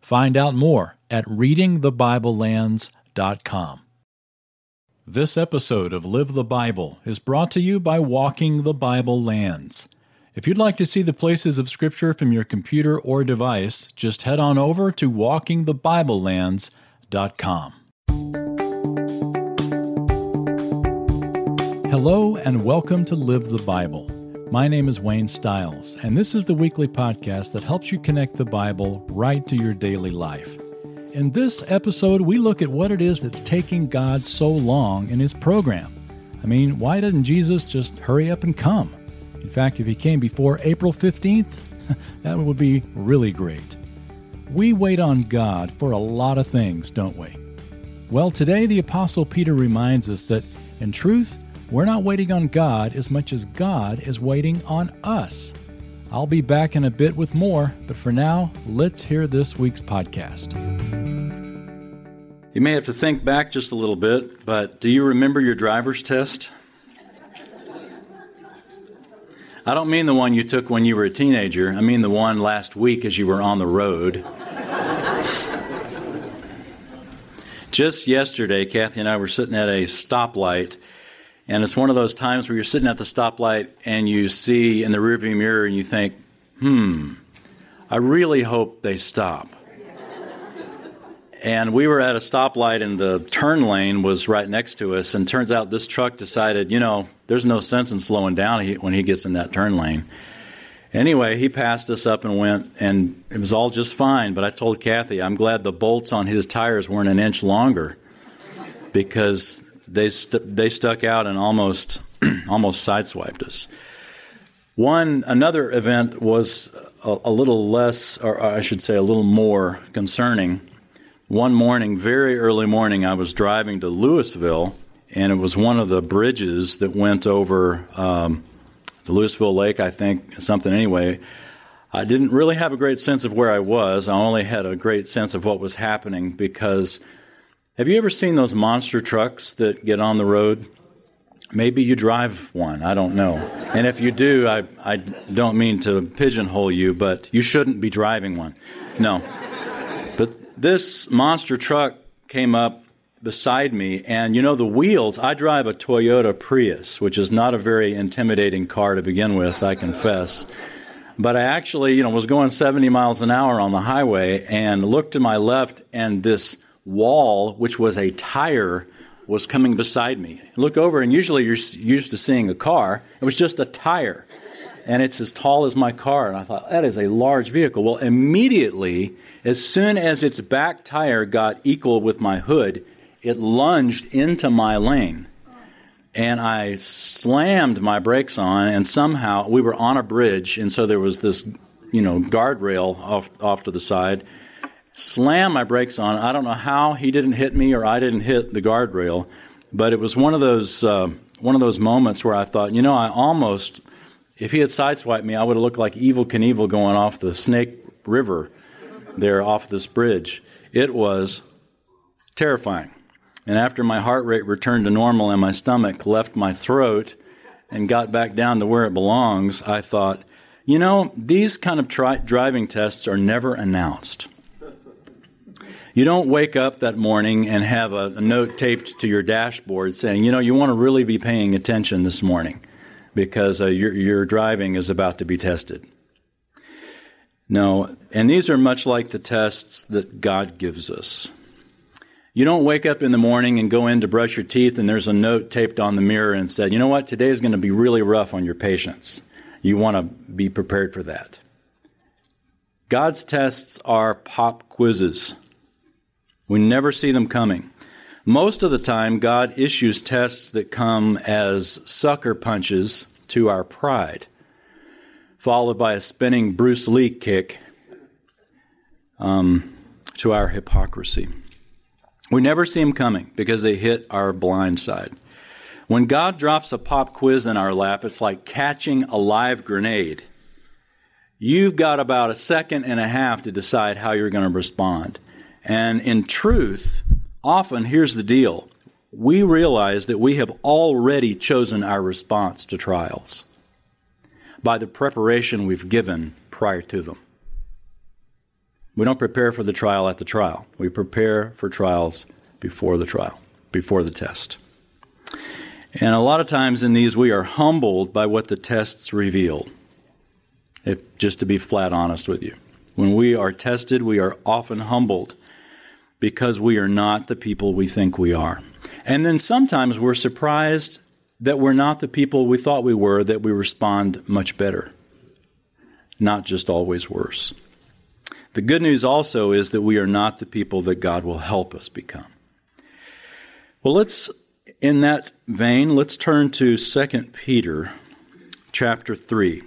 Find out more at readingthebiblelands.com. This episode of Live the Bible is brought to you by Walking the Bible Lands. If you'd like to see the places of Scripture from your computer or device, just head on over to walkingthebiblelands.com. Hello, and welcome to Live the Bible. My name is Wayne Stiles, and this is the weekly podcast that helps you connect the Bible right to your daily life. In this episode, we look at what it is that's taking God so long in His program. I mean, why didn't Jesus just hurry up and come? In fact, if he came before April 15th, that would be really great. We wait on God for a lot of things, don't we? Well, today the Apostle Peter reminds us that, in truth, we're not waiting on God as much as God is waiting on us. I'll be back in a bit with more, but for now, let's hear this week's podcast. You may have to think back just a little bit, but do you remember your driver's test? I don't mean the one you took when you were a teenager. I mean the one last week as you were on the road. Just yesterday, Kathy and I were sitting at a stoplight, and it's one of those times where you're sitting at the stoplight and you see in the rearview mirror and you think, hmm, I really hope they stop. And we were at a stoplight, and the turn lane was right next to us. And turns out this truck decided, you know, there's no sense in slowing down when he gets in that turn lane. Anyway, he passed us up and went, and it was all just fine. But I told Kathy, I'm glad the bolts on his tires weren't an inch longer because they st- they stuck out and almost almost sideswiped us. One another event was a, a little less, or I should say, a little more concerning one morning, very early morning, I was driving to Louisville, and it was one of the bridges that went over um, the Louisville Lake, I think, something anyway. I didn't really have a great sense of where I was. I only had a great sense of what was happening because have you ever seen those monster trucks that get on the road? Maybe you drive one, I don't know. And if you do, I, I don't mean to pigeonhole you, but you shouldn't be driving one. No But this monster truck came up beside me, and you know, the wheels, I drive a Toyota Prius, which is not a very intimidating car to begin with, I confess. But I actually, you know, was going 70 miles an hour on the highway and looked to my left, and this wall, which was a tire, was coming beside me. Look over, and usually you're used to seeing a car. It was just a tire and it's as tall as my car. And I thought, that is a large vehicle. Well, immediately, as soon as its back tire got equal with my hood, it lunged into my lane. And I slammed my brakes on, and somehow we were on a bridge, and so there was this, you know, guardrail off, off to the side. Slammed my brakes on. I don't know how he didn't hit me or I didn't hit the guardrail, but it was one of those uh, one of those moments where I thought, you know, I almost if he had sideswiped me, I would have looked like Evel Knievel going off the Snake River there off this bridge. It was terrifying. And after my heart rate returned to normal and my stomach left my throat and got back down to where it belongs, I thought, you know, these kind of tri- driving tests are never announced. You don't wake up that morning and have a, a note taped to your dashboard saying, you know, you want to really be paying attention this morning because uh, your, your driving is about to be tested. No, and these are much like the tests that God gives us. You don't wake up in the morning and go in to brush your teeth and there's a note taped on the mirror and said, you know what, today is going to be really rough on your patience. You want to be prepared for that. God's tests are pop quizzes. We never see them coming. Most of the time, God issues tests that come as sucker punches to our pride, followed by a spinning Bruce Lee kick um, to our hypocrisy. We never see them coming because they hit our blind side. When God drops a pop quiz in our lap, it's like catching a live grenade. You've got about a second and a half to decide how you're going to respond. And in truth, often here's the deal we realize that we have already chosen our response to trials by the preparation we've given prior to them. We don't prepare for the trial at the trial. We prepare for trials before the trial, before the test. And a lot of times in these, we are humbled by what the tests reveal. If, just to be flat honest with you. When we are tested, we are often humbled because we are not the people we think we are. And then sometimes we're surprised that we're not the people we thought we were, that we respond much better, not just always worse. The good news also is that we are not the people that God will help us become. Well, let's, in that vein, let's turn to 2 Peter chapter 3.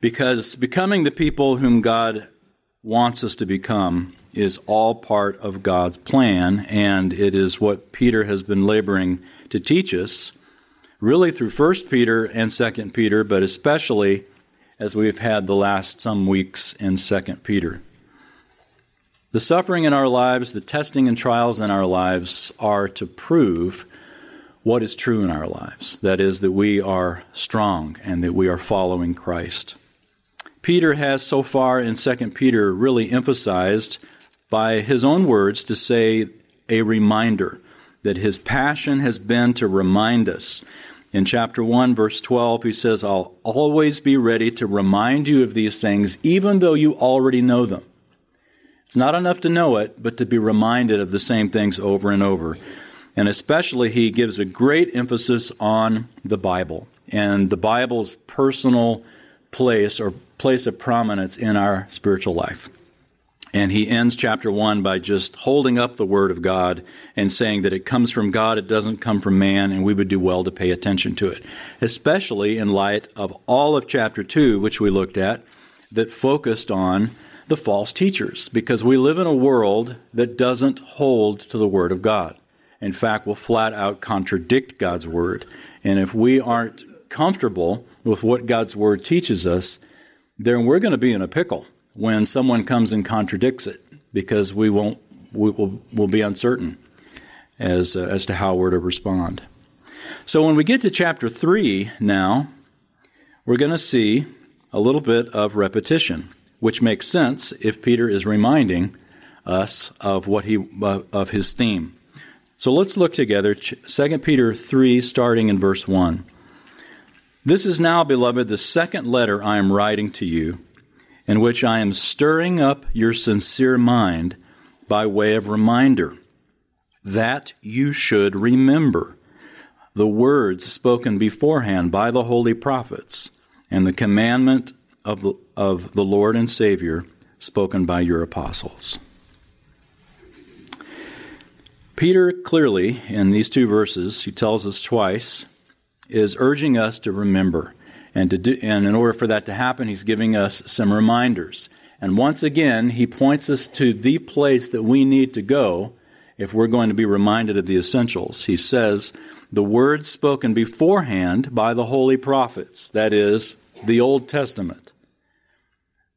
Because becoming the people whom God wants us to become is all part of God's plan, and it is what Peter has been laboring to teach us, really through 1 Peter and 2 Peter, but especially as we've had the last some weeks in 2 Peter. The suffering in our lives, the testing and trials in our lives are to prove what is true in our lives. That is, that we are strong and that we are following Christ. Peter has so far in 2 Peter really emphasized by his own words to say a reminder that his passion has been to remind us. In chapter 1, verse 12, he says, I'll always be ready to remind you of these things, even though you already know them. It's not enough to know it, but to be reminded of the same things over and over. And especially, he gives a great emphasis on the Bible and the Bible's personal place or place of prominence in our spiritual life. And he ends chapter 1 by just holding up the Word of God and saying that it comes from God, it doesn't come from man, and we would do well to pay attention to it, especially in light of all of chapter 2, which we looked at, that focused on the false teachers, because we live in a world that doesn't hold to the Word of God. In fact, will flat out contradict God's Word. And if we aren't comfortable with what God's Word teaches us, then we're going to be in a pickle when someone comes and contradicts it because we won't we will we'll be uncertain as uh, as to how we're to respond. So when we get to chapter 3 now, we're going to see a little bit of repetition, which makes sense if Peter is reminding us of what he of his theme. So let's look together 2 Peter 3 starting in verse 1. This is now, beloved, the second letter I am writing to you, in which I am stirring up your sincere mind by way of reminder that you should remember the words spoken beforehand by the holy prophets and the commandment of the, of the Lord and Savior spoken by your apostles. Peter clearly, in these two verses, he tells us twice is urging us to remember. And, to do, and in order for that to happen, he's giving us some reminders. And once again, he points us to the place that we need to go if we're going to be reminded of the essentials. He says, the words spoken beforehand by the holy prophets, that is, the Old Testament,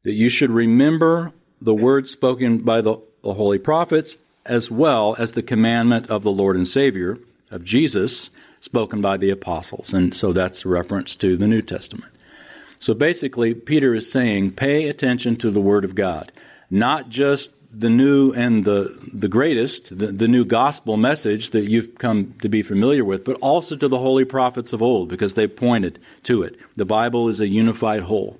that you should remember the words spoken by the, the holy prophets as well as the commandment of the Lord and Savior, of Jesus, spoken by the apostles. And so that's a reference to the New Testament. So basically, Peter is saying, pay attention to the Word of God, not just the new and the, the greatest, the, the new gospel message that you've come to be familiar with, but also to the holy prophets of old, because they pointed to it. The Bible is a unified whole.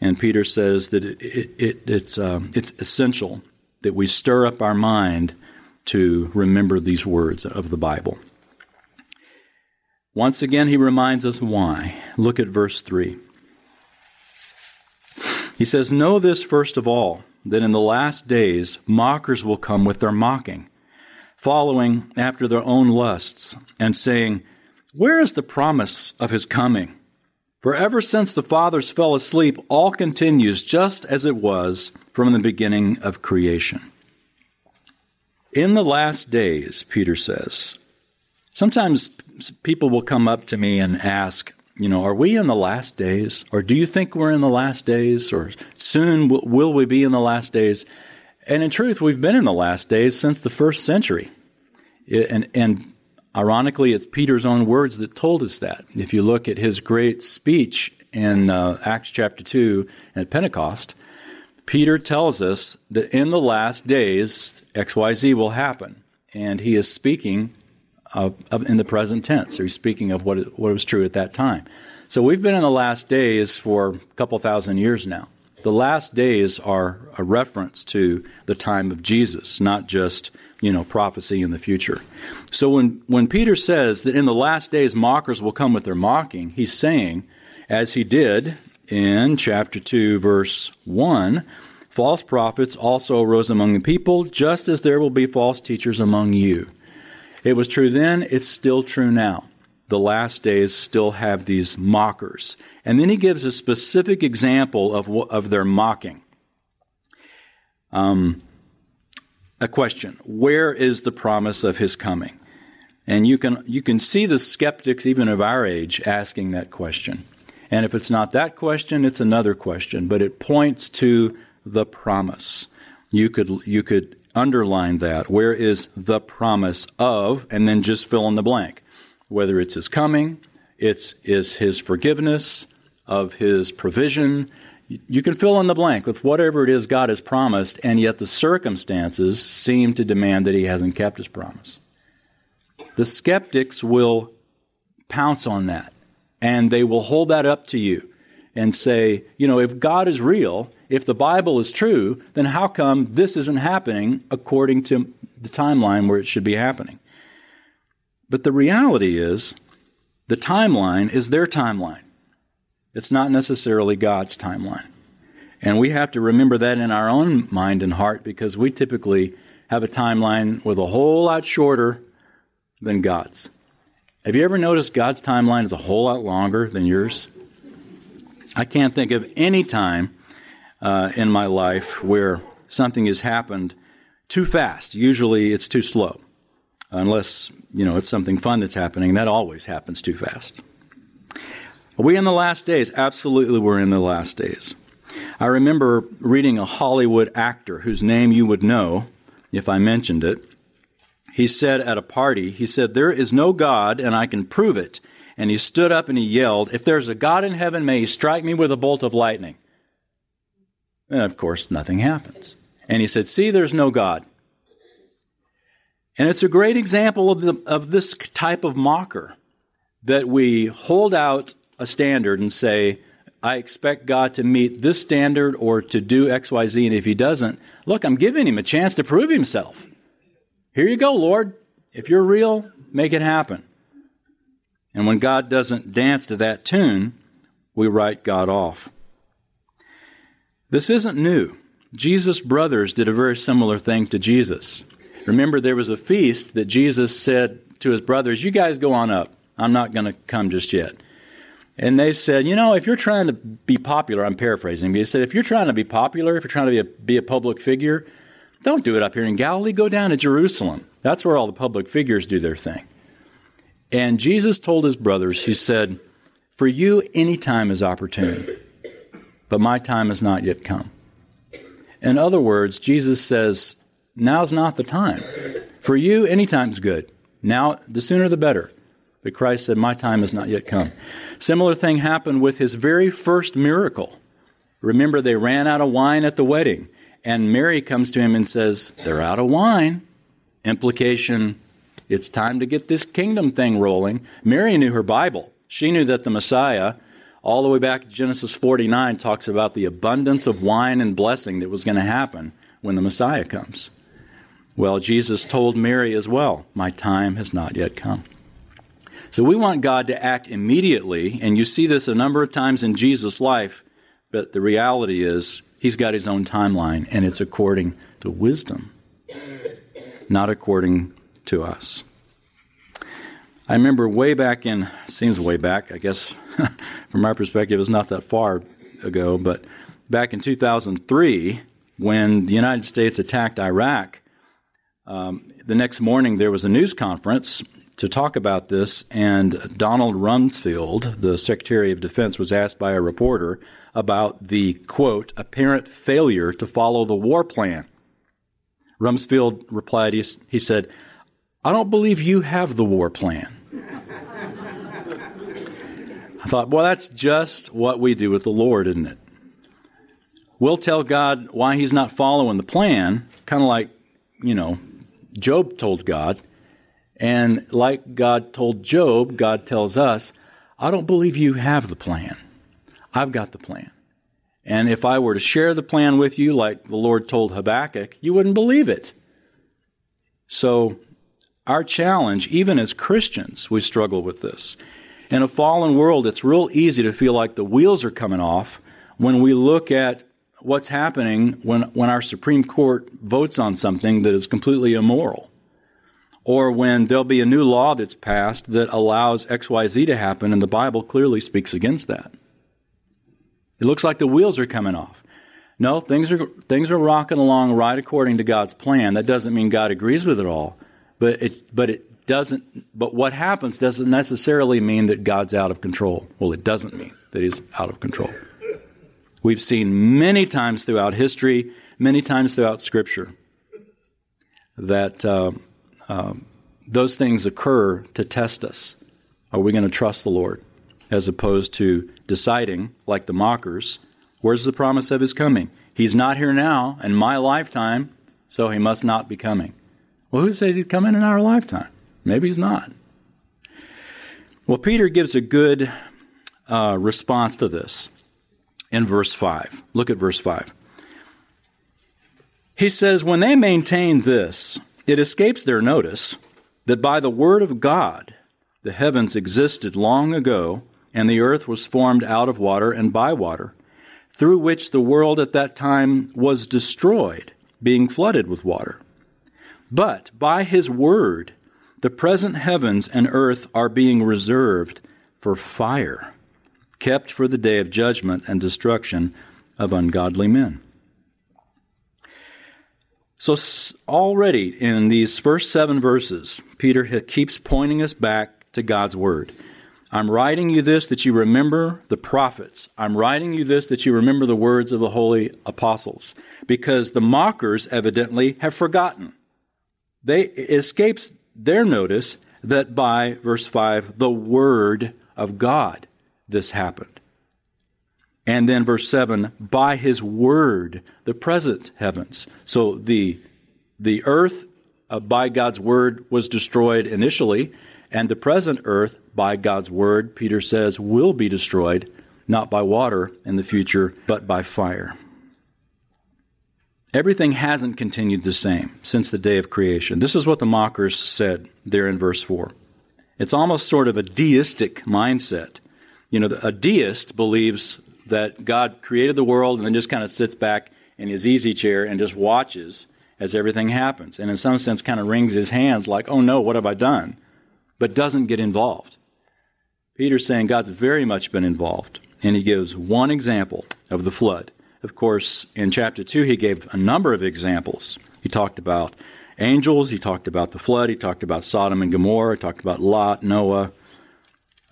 And Peter says that it, it, it, it's, um, it's essential that we stir up our mind to remember these words of the Bible. Once again, he reminds us why. Look at verse 3. He says, Know this first of all, that in the last days mockers will come with their mocking, following after their own lusts, and saying, Where is the promise of his coming? For ever since the fathers fell asleep, all continues just as it was from the beginning of creation. In the last days, Peter says, sometimes people will come up to me and ask, you know, are we in the last days? Or do you think we're in the last days? Or soon will we be in the last days? And in truth, we've been in the last days since the first century. And, and Ironically, it's Peter's own words that told us that. If you look at his great speech in uh, Acts chapter 2 at Pentecost, Peter tells us that in the last days, XYZ will happen. And he is speaking in the present tense. So he's speaking of what, what was true at that time. So we've been in the last days for a couple thousand years now. The last days are a reference to the time of Jesus, not just you know, prophecy in the future. So when, when Peter says that in the last days mockers will come with their mocking, he's saying, as he did in chapter 2, verse 1, false prophets also arose among the people, just as there will be false teachers among you. It was true then, it's still true now. The last days still have these mockers. And then he gives a specific example of, of their mocking. Um, a question Where is the promise of his coming? And you can, you can see the skeptics, even of our age, asking that question. And if it's not that question, it's another question, but it points to the promise. You could, you could underline that. Where is the promise of, and then just fill in the blank. Whether it's his coming, it's is his forgiveness, of his provision, you can fill in the blank with whatever it is God has promised, and yet the circumstances seem to demand that he hasn't kept his promise. The skeptics will pounce on that, and they will hold that up to you and say, you know, if God is real, if the Bible is true, then how come this isn't happening according to the timeline where it should be happening? But the reality is, the timeline is their timeline. It's not necessarily God's timeline. And we have to remember that in our own mind and heart because we typically have a timeline with a whole lot shorter than God's. Have you ever noticed God's timeline is a whole lot longer than yours? I can't think of any time uh, in my life where something has happened too fast. Usually it's too slow. Unless, you know, it's something fun that's happening. That always happens too fast. Are we in the last days? Absolutely, we're in the last days. I remember reading a Hollywood actor whose name you would know if I mentioned it. He said at a party, he said, There is no God, and I can prove it. And he stood up and he yelled, If there's a God in heaven, may he strike me with a bolt of lightning. And of course, nothing happens. And he said, See, there's no God. And it's a great example of, the, of this type of mocker that we hold out a standard and say, I expect God to meet this standard or to do XYZ, and if He doesn't, look, I'm giving Him a chance to prove Himself. Here you go, Lord. If you're real, make it happen. And when God doesn't dance to that tune, we write God off. This isn't new. Jesus' brothers did a very similar thing to Jesus. Remember, there was a feast that Jesus said to his brothers, You guys go on up. I'm not going to come just yet. And they said, you know, if you're trying to be popular, I'm paraphrasing, but he said, if you're trying to be popular, if you're trying to be a, be a public figure, don't do it up here in Galilee. Go down to Jerusalem. That's where all the public figures do their thing. And Jesus told his brothers, he said, For you, any time is opportune, but my time has not yet come. In other words, Jesus says, Now's not the time. For you, any time's good. Now, the sooner the better. But Christ said, My time has not yet come. Similar thing happened with his very first miracle. Remember, they ran out of wine at the wedding, and Mary comes to him and says, They're out of wine. Implication, it's time to get this kingdom thing rolling. Mary knew her Bible. She knew that the Messiah, all the way back to Genesis 49, talks about the abundance of wine and blessing that was going to happen when the Messiah comes. Well, Jesus told Mary as well, My time has not yet come. So we want God to act immediately, and you see this a number of times in Jesus' life, but the reality is he's got his own timeline, and it's according to wisdom, not according to us. I remember way back in, seems way back, I guess from my perspective, it's not that far ago, but back in 2003, when the United States attacked Iraq, um, the next morning there was a news conference to talk about this, and Donald Rumsfeld, the Secretary of Defense, was asked by a reporter about the quote, apparent failure to follow the war plan. Rumsfeld replied, he, he said, I don't believe you have the war plan. I thought, well, that's just what we do with the Lord, isn't it? We'll tell God why He's not following the plan, kind of like, you know, Job told God. And like God told Job, God tells us, I don't believe you have the plan. I've got the plan. And if I were to share the plan with you, like the Lord told Habakkuk, you wouldn't believe it. So, our challenge, even as Christians, we struggle with this. In a fallen world, it's real easy to feel like the wheels are coming off when we look at what's happening when, when our Supreme Court votes on something that is completely immoral. Or when there'll be a new law that's passed that allows XYZ to happen, and the Bible clearly speaks against that. It looks like the wheels are coming off. No, things are, things are rocking along right according to God's plan. That doesn't mean God agrees with it all, but it, but it doesn't, but what happens doesn't necessarily mean that God's out of control. Well, it doesn't mean that He's out of control. We've seen many times throughout history, many times throughout Scripture, that uh, uh, those things occur to test us. Are we going to trust the Lord? As opposed to deciding, like the mockers, where's the promise of his coming? He's not here now in my lifetime, so he must not be coming. Well, who says he's coming in our lifetime? Maybe he's not. Well, Peter gives a good uh, response to this in verse 5. Look at verse 5. He says, When they maintain this, it escapes their notice that by the word of God the heavens existed long ago, and the earth was formed out of water and by water, through which the world at that time was destroyed, being flooded with water. But by his word, the present heavens and earth are being reserved for fire kept for the day of judgment and destruction of ungodly men. So, already in these first seven verses, Peter keeps pointing us back to God's Word. I'm writing you this that you remember the prophets. I'm writing you this that you remember the words of the holy apostles, because the mockers evidently have forgotten. They escapes their notice that by verse 5, the Word of God this happened. And then verse 7 by his word, the present heavens. So the, the earth uh, by God's word was destroyed initially, and the present earth by God's word, Peter says, will be destroyed, not by water in the future, but by fire. Everything hasn't continued the same since the day of creation. This is what the mockers said there in verse 4. It's almost sort of a deistic mindset you know, a deist believes that God created the world and then just kind of sits back in his easy chair and just watches as everything happens. And in some sense, kind of wrings his hands like, oh no, what have I done? But doesn't get involved. Peter's saying God's very much been involved. And he gives one example of the flood. Of course, in chapter 2, he gave a number of examples. He talked about angels, he talked about the flood, he talked about Sodom and Gomorrah, he talked about Lot, Noah,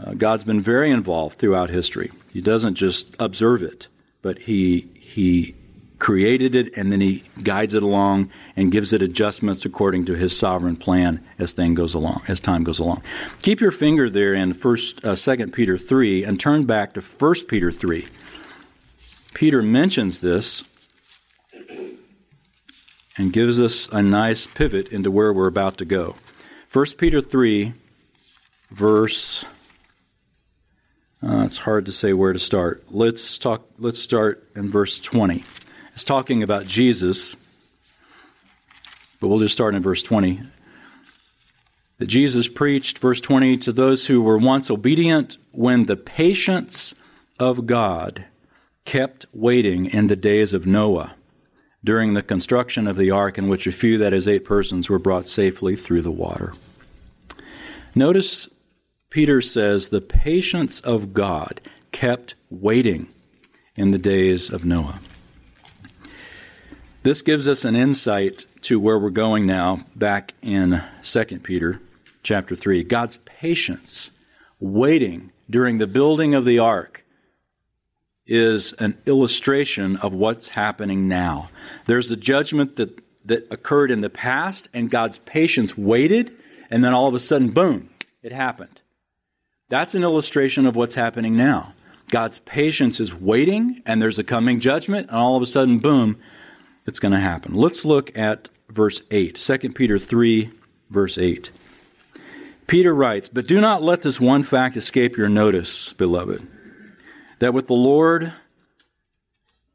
uh, God's been very involved throughout history. He doesn't just observe it, but he he created it and then he guides it along and gives it adjustments according to his sovereign plan as thing goes along as time goes along keep your finger there in first uh, 2 peter 3 and turn back to 1 peter 3 peter mentions this and gives us a nice pivot into where we're about to go 1 peter 3 verse uh, it's hard to say where to start. Let's talk. Let's start in verse 20. It's talking about Jesus, but we'll just start in verse 20. That Jesus preached, verse 20, to those who were once obedient when the patience of God kept waiting in the days of Noah during the construction of the ark in which a few, that is, eight persons, were brought safely through the water. Notice Peter says the patience of God kept waiting in the days of Noah. This gives us an insight to where we're going now back in 2 Peter chapter 3. God's patience waiting during the building of the ark is an illustration of what's happening now. There's a judgment that, that occurred in the past, and God's patience waited, and then all of a sudden, boom, it happened. That's an illustration of what's happening now. God's patience is waiting, and there's a coming judgment, and all of a sudden, boom, it's going to happen. Let's look at verse 8, 2 Peter 3, verse 8. Peter writes, But do not let this one fact escape your notice, beloved, that with the Lord,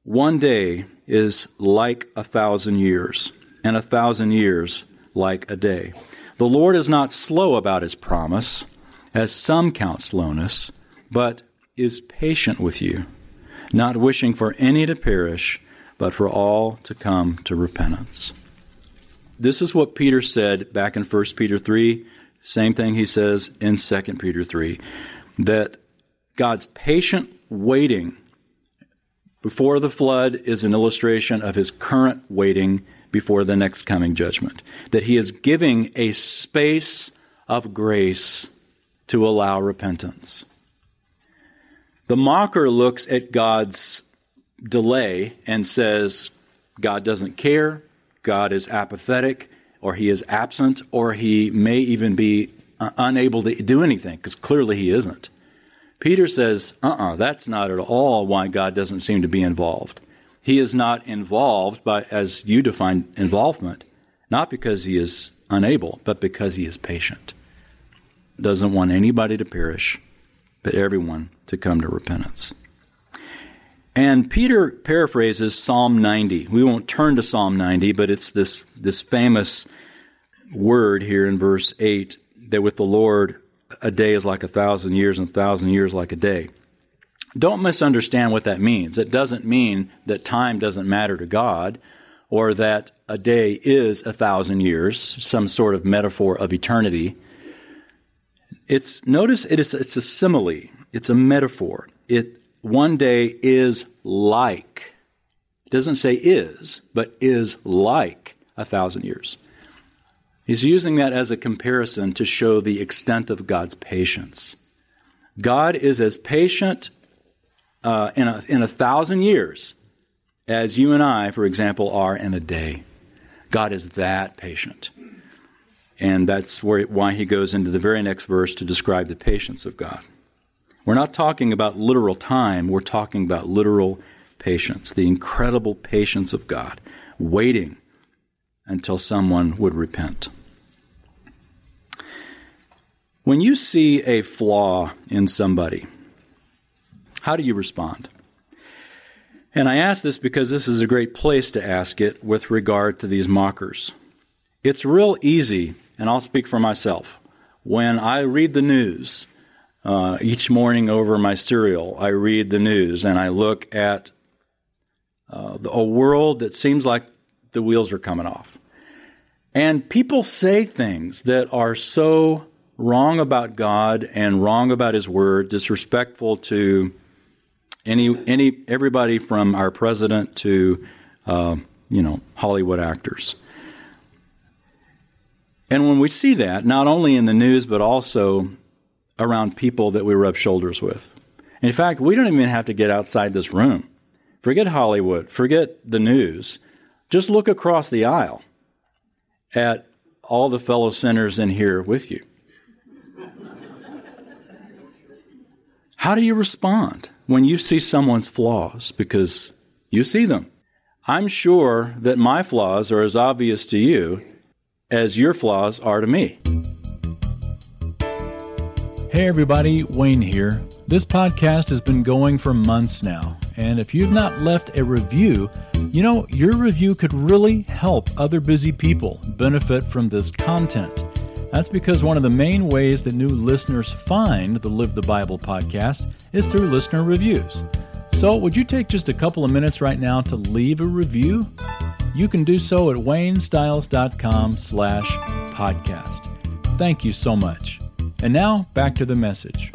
one day is like a thousand years, and a thousand years like a day. The Lord is not slow about his promise, as some count slowness, but is patient with you, not wishing for any to perish, but for all to come to repentance. This is what Peter said back in 1 Peter 3, same thing he says in 2 Peter 3, that God's patient waiting before the flood is an illustration of his current waiting before the next coming judgment. That he is giving a space of grace to allow repentance. The mocker looks at God's delay and says, God doesn't care, God is apathetic, or he is absent, or he may even be uh, unable to do anything, because clearly he isn't. Peter says, uh uh-uh, uh, that's not at all why God doesn't seem to be involved. He is not involved by, as you define involvement, not because he is unable, but because he is patient. Doesn't want anybody to perish, but everyone to come to repentance. And Peter paraphrases Psalm 90. We won't turn to Psalm 90, but it's this, this famous word here in verse 8 that with the Lord a day is like a thousand years and a thousand years like a day. Don't misunderstand what that means. It doesn't mean that time doesn't matter to God or that a day is a thousand years, some sort of metaphor of eternity. It's notice it is it's a simile. It's a metaphor. It one day is like. It doesn't say is, but is like a thousand years. He's using that as a comparison to show the extent of God's patience. God is as patient uh, in, a, in a thousand years as you and I, for example, are in a day. God is that patient. And that's where, why he goes into the very next verse to describe the patience of God. We're not talking about literal time, we're talking about literal patience, the incredible patience of God, waiting until someone would repent. When you see a flaw in somebody, how do you respond? And I ask this because this is a great place to ask it with regard to these mockers. It's real easy, and I'll speak for myself. When I read the news, uh, each morning over my cereal, I read the news and I look at uh, a world that seems like the wheels are coming off. And people say things that are so wrong about God and wrong about His Word, disrespectful to any any everybody from our president to uh, you know Hollywood actors. And when we see that, not only in the news but also around people that we rub shoulders with. In fact, we don't even have to get outside this room. Forget Hollywood, forget the news. Just look across the aisle at all the fellow sinners in here with you. How do you respond when you see someone's flaws? Because you see them. I'm sure that my flaws are as obvious to you as your flaws are to me. Hey, everybody, Wayne here. This podcast has been going for months now, and if you've not left a review, you know, your review could really help other busy people benefit from this content. That's because one of the main ways that new listeners find the Live the Bible podcast is through listener reviews. So, would you take just a couple of minutes right now to leave a review? You can do so at waynestiles.com slash podcast. Thank you so much. And now, back to the message.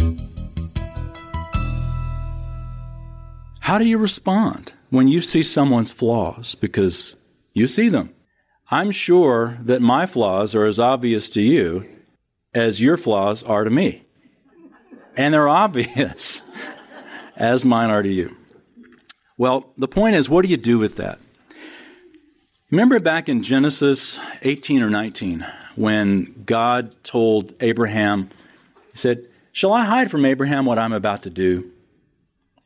How do you respond when you see someone's flaws? Because you see them. I'm sure that my flaws are as obvious to you as your flaws are to me. And they're obvious as mine are to you. Well, the point is, what do you do with that? Remember back in Genesis 18 or 19 when God told Abraham, He said, Shall I hide from Abraham what I'm about to do?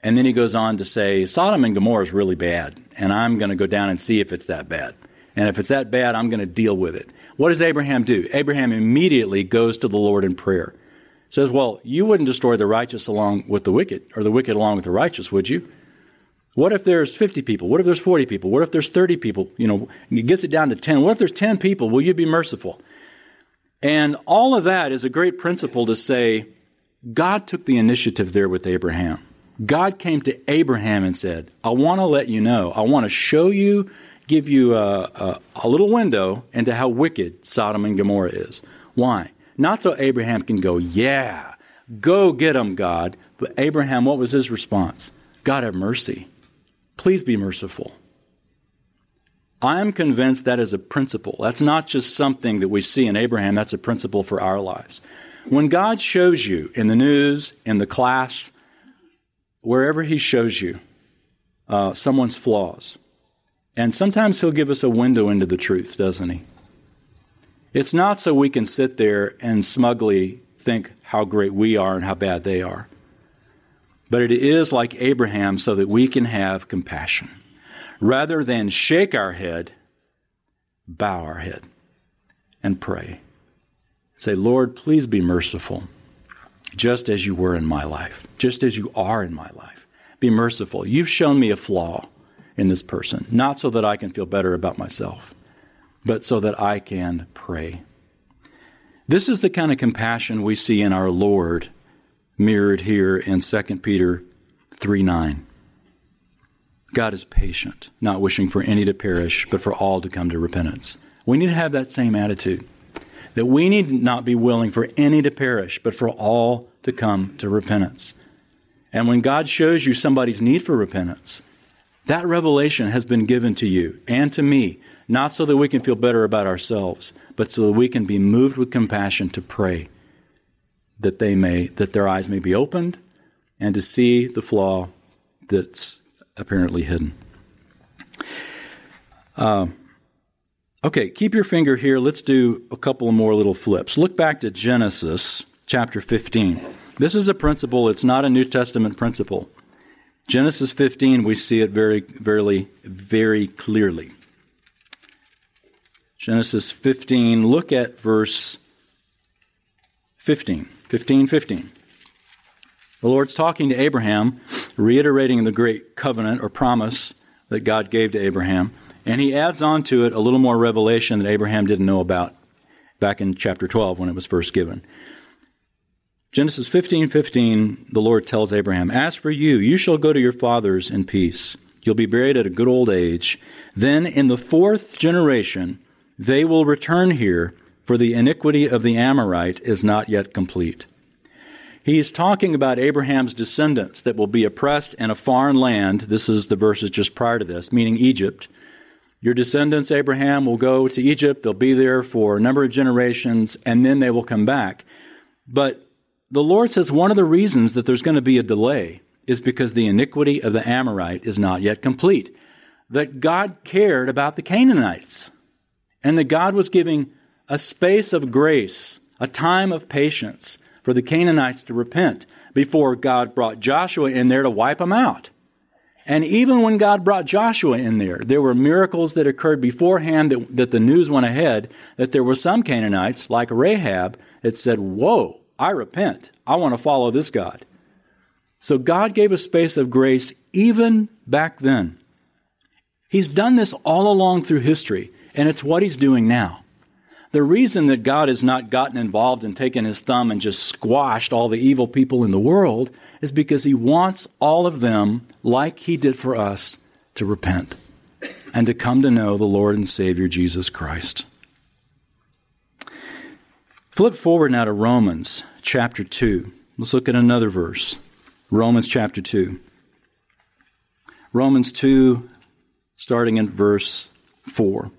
And then he goes on to say, Sodom and Gomorrah is really bad, and I'm going to go down and see if it's that bad. And if it's that bad, I'm going to deal with it. What does Abraham do? Abraham immediately goes to the Lord in prayer. Says, Well, you wouldn't destroy the righteous along with the wicked, or the wicked along with the righteous, would you? What if there's 50 people? What if there's 40 people? What if there's 30 people? You know, it gets it down to 10. What if there's 10 people? Will you be merciful? And all of that is a great principle to say God took the initiative there with Abraham. God came to Abraham and said, I want to let you know, I want to show you, give you a, a, a, little window into how wicked Sodom and Gomorrah is. Why? Not so Abraham can go, Yeah, go get them, God. But Abraham, what was his response? God have mercy. Please be merciful. I am convinced that is a principle. That's not just something that we see in Abraham, that's a principle for our lives. When God shows you in the news, in the class, wherever He shows you uh, someone's flaws, and sometimes He'll give us a window into the truth, doesn't He? It's not so we can sit there and smugly think how great we are and how bad they are. But it is like Abraham so that we can have compassion. Rather than shake our head, bow our head and pray. Say, Lord, please be merciful, just as you were in my life, just as you are in my life. Be merciful. You've shown me a flaw in this person, not so that I can feel better about myself, but so that I can pray. This is the kind of compassion we see in our Lord mirrored here in 2 Peter 3 9. God is patient, not wishing for any to perish, but for all to come to repentance. We need to have that same attitude. That we need not be willing for any to perish, but for all to come to repentance. And when God shows you somebody's need for repentance, that revelation has been given to you and to me, not so that we can feel better about ourselves, but so that we can be moved with compassion to pray that they may that their eyes may be opened and to see the flaw that's apparently hidden. Uh, okay, keep your finger here. Let's do a couple more little flips. Look back to Genesis chapter 15. This is a principle, it's not a New Testament principle. Genesis 15, we see it very, very, very clearly. Genesis 15, look at verse 15. 15, 15. The Lord's talking to Abraham, reiterating the great covenant or promise that God gave to Abraham, and he adds on to it a little more revelation that Abraham didn't know about back in chapter 12 when it was first given. Genesis 15, 15, the Lord tells Abraham, As for you, you shall go to your fathers in peace. You'll be buried at a good old age. Then in the fourth generation, they will return here for the iniquity of the Amorite is not yet complete. He's talking about Abraham's descendants that will be oppressed in a foreign land. This is the verses just prior to this, meaning Egypt. Your descendants, Abraham, will go to Egypt. They'll be there for a number of generations, and then they will come back. But the Lord says one of the reasons that there's going to be a delay is because the iniquity of the Amorite is not yet complete. That God cared about the Canaanites, and that God was giving a space of grace, a time of patience for the Canaanites to repent before God brought Joshua in there to wipe them out. And even when God brought Joshua in there, there were miracles that occurred beforehand that, that the news went ahead that there were some Canaanites, like Rahab, that said, Whoa, I repent. I want to follow this God. So God gave a space of grace even back then. He's done this all along through history, and it's what He's doing now. The reason that God has not gotten involved and taken his thumb and just squashed all the evil people in the world is because he wants all of them, like he did for us, to repent and to come to know the Lord and Savior Jesus Christ. Flip forward now to Romans chapter 2. Let's look at another verse. Romans chapter 2. Romans 2, starting in verse 4.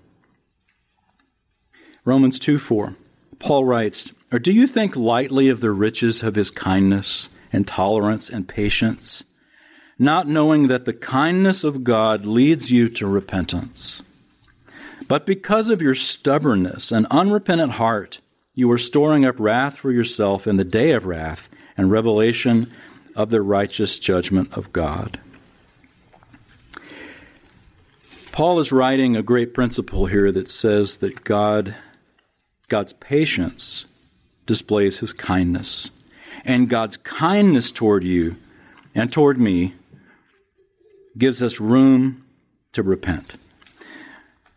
Romans 2 4. Paul writes, Or do you think lightly of the riches of his kindness and tolerance and patience, not knowing that the kindness of God leads you to repentance? But because of your stubbornness and unrepentant heart, you are storing up wrath for yourself in the day of wrath and revelation of the righteous judgment of God. Paul is writing a great principle here that says that God, God's patience displays his kindness. And God's kindness toward you and toward me gives us room to repent.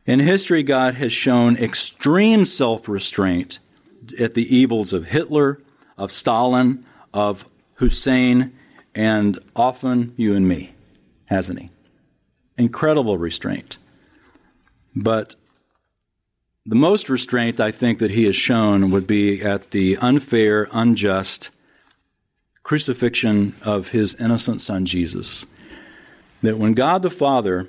In history, God has shown extreme self restraint at the evils of Hitler, of Stalin, of Hussein, and often you and me, hasn't he? Incredible restraint. But the most restraint I think that he has shown would be at the unfair, unjust crucifixion of his innocent son Jesus. That when God the Father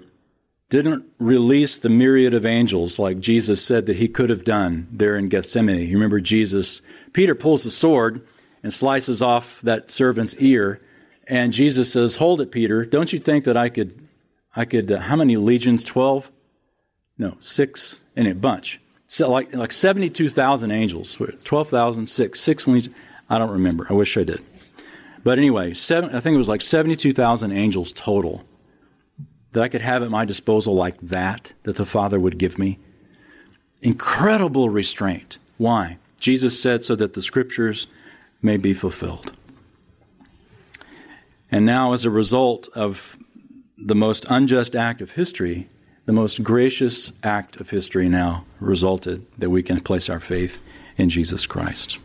didn't release the myriad of angels like Jesus said that he could have done there in Gethsemane. You remember Jesus, Peter pulls the sword and slices off that servant's ear, and Jesus says, "Hold it, Peter. Don't you think that I could I could uh, how many legions? 12? No, 6 in a bunch. So like like 72,000 angels. 12,000, 6, 6 legions. I don't remember. I wish I did. But anyway, seven, I think it was like 72,000 angels total that I could have at my disposal like that, that the Father would give me. Incredible restraint. Why? Jesus said, so that the scriptures may be fulfilled. And now, as a result of the most unjust act of history, the most gracious act of history now resulted that we can place our faith in Jesus Christ.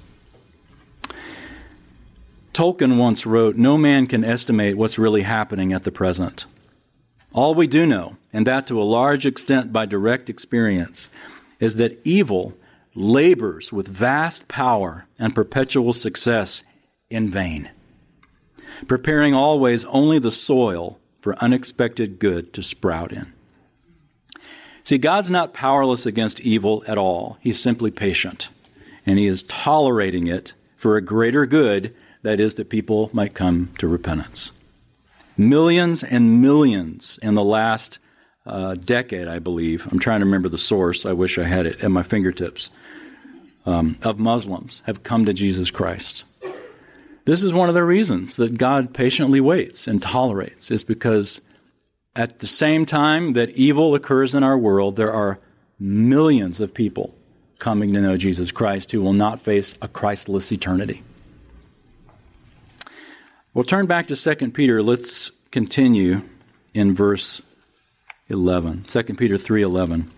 Tolkien once wrote, No man can estimate what's really happening at the present. All we do know, and that to a large extent by direct experience, is that evil labors with vast power and perpetual success in vain, preparing always only the soil for unexpected good to sprout in. See, God's not powerless against evil at all. He's simply patient, and He is tolerating it for a greater good, that is, that people might come to repentance. Millions and millions in the last uh, decade, I believe. I'm trying to remember the source. I wish I had it at my fingertips. Um, of Muslims have come to Jesus Christ. This is one of the reasons that God patiently waits and tolerates, is because at the same time that evil occurs in our world, there are millions of people coming to know Jesus Christ who will not face a Christless eternity. We'll turn back to 2 Peter. Let's continue in verse 11. 2 Peter 3:11.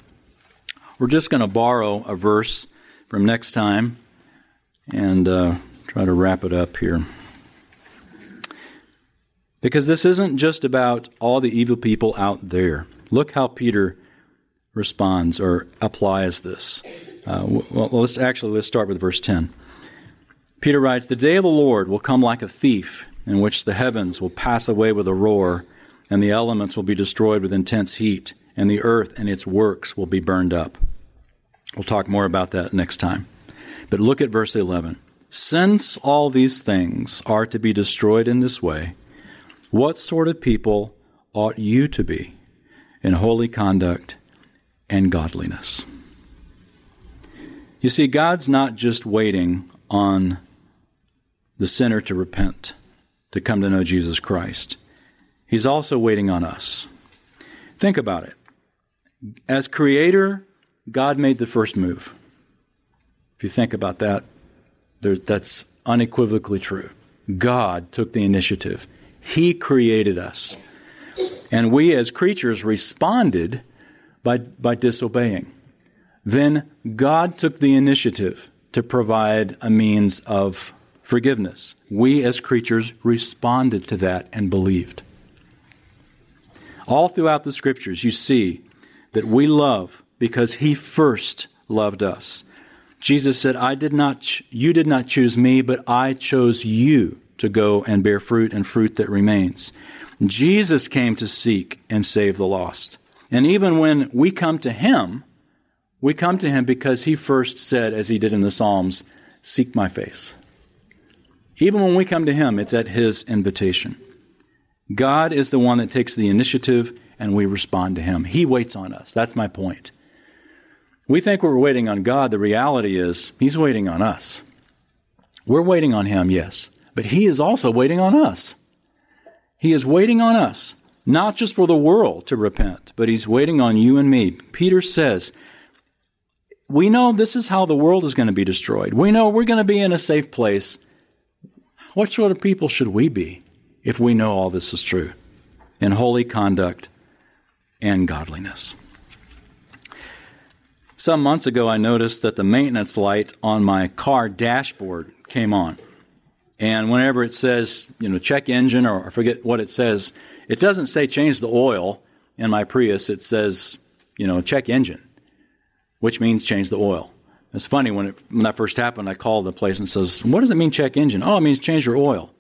We're just going to borrow a verse from next time and uh, try to wrap it up here. Because this isn't just about all the evil people out there. Look how Peter responds or applies this. Uh, well, let's actually let's start with verse 10. Peter writes, "The day of the Lord will come like a thief." In which the heavens will pass away with a roar, and the elements will be destroyed with intense heat, and the earth and its works will be burned up. We'll talk more about that next time. But look at verse 11. Since all these things are to be destroyed in this way, what sort of people ought you to be in holy conduct and godliness? You see, God's not just waiting on the sinner to repent to come to know Jesus Christ. He's also waiting on us. Think about it. As creator, God made the first move. If you think about that, that's unequivocally true. God took the initiative. He created us. And we as creatures responded by, by disobeying. Then God took the initiative to provide a means of forgiveness. We as creatures responded to that and believed. All throughout the scriptures, you see that we love because He first loved us. Jesus said, I did not, ch- you did not choose me, but I chose you to go and bear fruit and fruit that remains. Jesus came to seek and save the lost. And even when we come to him, we come to him because he first said, as he did in the Psalms, Seek my face. Even when we come to him, it's at his invitation. God is the one that takes the initiative and we respond to him. He waits on us. That's my point. We think we're waiting on God. The reality is, he's waiting on us. We're waiting on him, yes, but he is also waiting on us. He is waiting on us, not just for the world to repent, but he's waiting on you and me. Peter says, we know this is how the world is going to be destroyed. We know we're going to be in a safe place. What sort of people should we be if we know all this is true? In holy conduct and godliness. Some months ago, I noticed that the maintenance light on my car dashboard came on. And whenever it says, you know, check engine or I forget what it says, it doesn't say change the oil in my Prius. It says, you know, check engine which means change the oil. It's funny when, it, when that first happened, I called the place and says, "What does it mean check engine?" Oh, it means change your oil.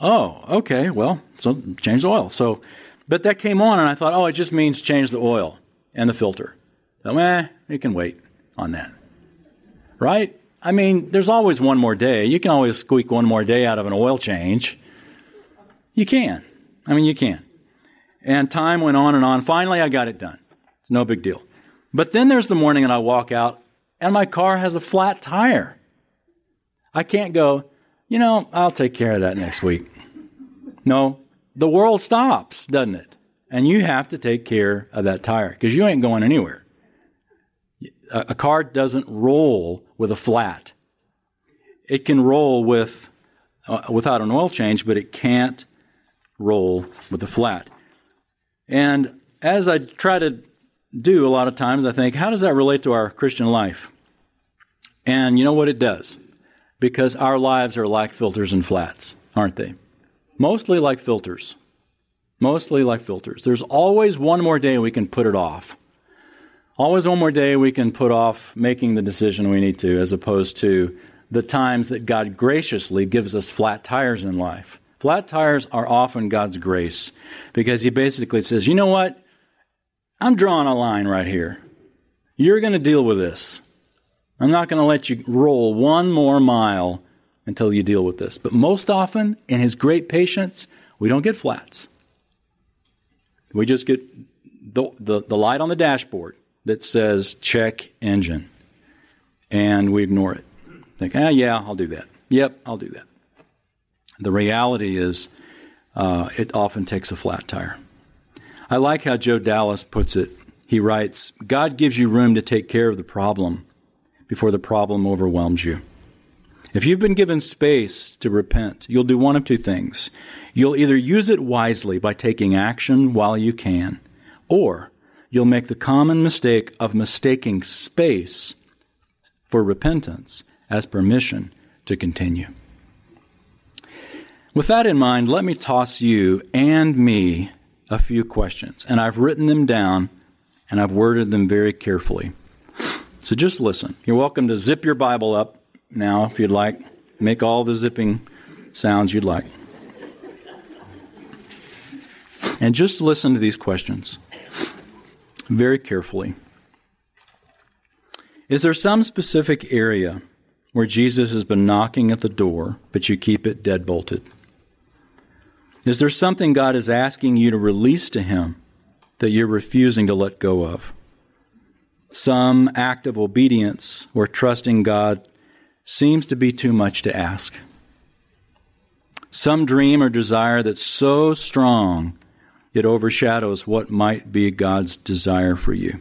Oh, okay. Well, so change the oil. So, but that came on, and I thought, oh, it just means change the oil and the filter. So, eh, you can wait on that, right? I mean, there's always one more day. You can always squeak one more day out of an oil change. You can. I mean, you can. And time went on and on. Finally, I got it done. It's no big deal. But then there's the morning and I walk out and my car has a flat tire. I can't go, you know, I'll take care of that next week. No, the world stops, doesn't it? And you have to take care of that tire because you ain't going anywhere. A, a car doesn't roll with a flat. It can roll with uh, without an oil change, but it can't roll with a flat. And as I try to do a lot of times, I think, how does that relate to our Christian life? And you know what it does? Because our lives are like filters and flats, aren't they? Mostly like filters. Mostly like filters. There's always one more day we can put it off. Always one more day we can put off making the decision we need to, as opposed to the times that God graciously gives us flat tires in life. Flat tires are often God's grace because He basically says, you know what? I'm drawing a line right here. You're going to deal with this. I'm not going to let you roll one more mile until you deal with this. But most often, in His great patience, we don't get flats. We just get the, the, the light on the dashboard that says check engine, and we ignore it. Think, ah, yeah, I'll do that. Yep, I'll do that. The reality is, uh, it often takes a flat tire. I like how Joe Dallas puts it. He writes God gives you room to take care of the problem before the problem overwhelms you. If you've been given space to repent, you'll do one of two things. You'll either use it wisely by taking action while you can, or you'll make the common mistake of mistaking space for repentance as permission to continue. With that in mind, let me toss you and me a few questions, and I've written them down and I've worded them very carefully. So just listen. You're welcome to zip your Bible up now if you'd like. Make all the zipping sounds you'd like. And just listen to these questions very carefully. Is there some specific area where Jesus has been knocking at the door, but you keep it dead bolted? Is there something God is asking you to release to Him that you're refusing to let go of? Some act of obedience or trusting God seems to be too much to ask. Some dream or desire that's so strong it overshadows what might be God's desire for you.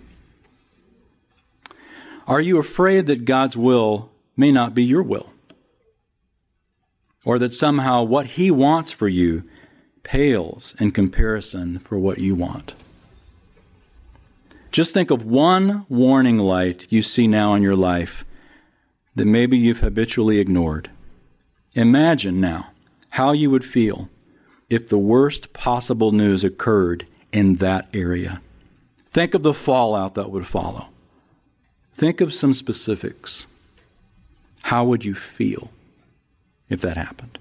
Are you afraid that God's will may not be your will? Or that somehow what He wants for you pales in comparison for what you want. Just think of one warning light you see now in your life that maybe you've habitually ignored. Imagine now how you would feel if the worst possible news occurred in that area. Think of the fallout that would follow. Think of some specifics. how would you feel if that happened?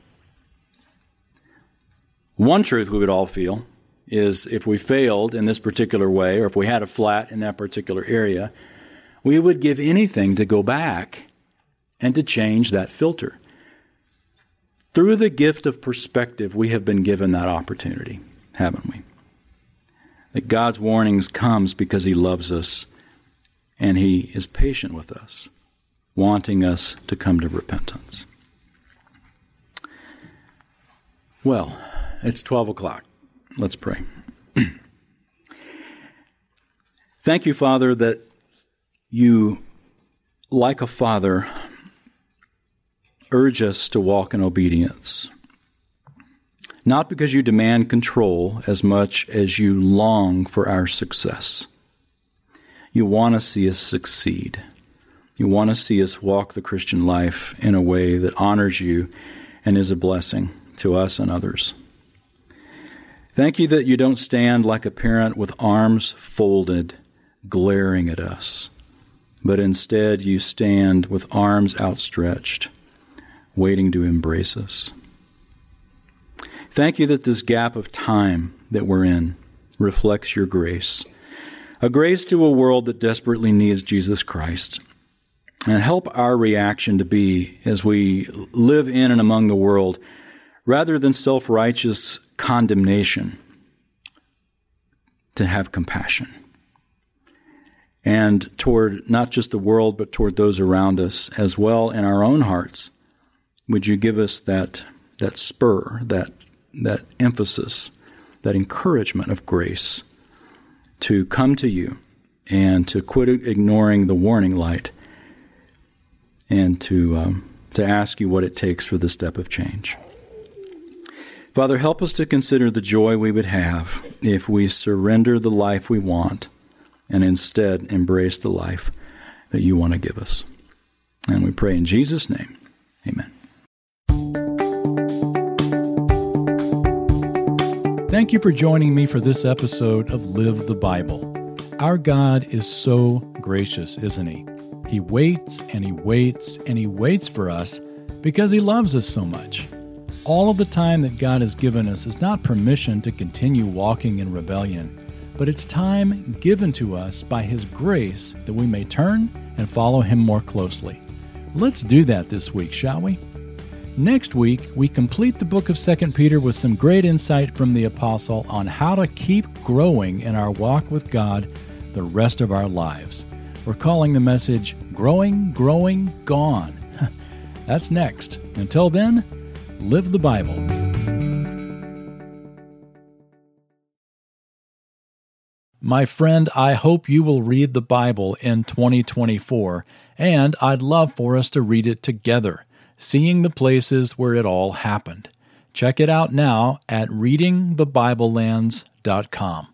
One truth we would all feel is if we failed in this particular way, or if we had a flat in that particular area, we would give anything to go back and to change that filter. Through the gift of perspective, we have been given that opportunity, haven't we? That God's warnings comes because he loves us and he is patient with us, wanting us to come to repentance. Well, it's 12 o'clock. Let's pray. Thank you, Father, that you, like a father, urge us to walk in obedience. Not because you demand control as much as you long for our success. You want to see us succeed. You want to see us walk the Christian life in a way that honors you and is a blessing to us and others. Thank you that you don't stand like a parent with arms folded, glaring at us, but instead you stand with arms outstretched, waiting to embrace us. Thank you that this gap of time that we're in reflects your grace, a grace to a world that desperately needs Jesus Christ. And help our reaction to be, as we live in and among the world, rather than self righteous condemnation, to have compassion. And toward not just the world, but toward those around us as well in our own hearts, would you give us that, that spur, that, that emphasis, that encouragement of grace to come to you and to quit ignoring the warning light and to, um, to ask you what it takes for the step of change. Father, help us to consider the joy we would have if we surrender the life we want and instead embrace the life that you want to give us. And we pray in Jesus' name. Amen. Thank you for joining me for this episode of Live the Bible. Our God is so gracious, isn't He? He waits and He waits and He waits for us because He loves us so much. All of the time that God has given us is not permission to continue walking in rebellion, but it's time given to us by His grace that we may turn and follow Him more closely. Let's do that this week, shall we? Next week, we complete the book of 2 Peter with some great insight from the Apostle on how to keep growing in our walk with God the rest of our lives. We're calling the message Growing, Growing, Gone. That's next. Until then, Live the Bible. My friend, I hope you will read the Bible in 2024, and I'd love for us to read it together, seeing the places where it all happened. Check it out now at readingthebiblelands.com.